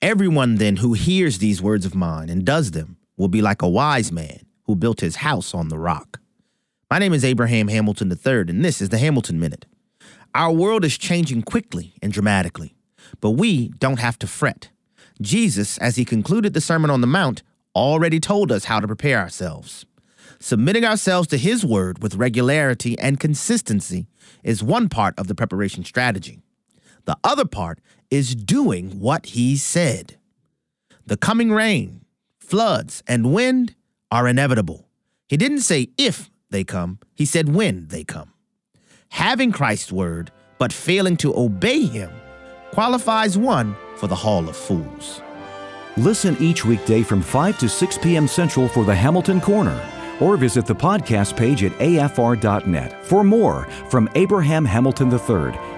Everyone then who hears these words of mine and does them will be like a wise man who built his house on the rock. My name is Abraham Hamilton III, and this is the Hamilton Minute. Our world is changing quickly and dramatically, but we don't have to fret. Jesus, as he concluded the Sermon on the Mount, already told us how to prepare ourselves. Submitting ourselves to his word with regularity and consistency is one part of the preparation strategy. The other part is doing what he said. The coming rain, floods, and wind are inevitable. He didn't say if they come, he said when they come. Having Christ's word, but failing to obey him, qualifies one for the Hall of Fools. Listen each weekday from 5 to 6 p.m. Central for the Hamilton Corner, or visit the podcast page at afr.net for more from Abraham Hamilton III,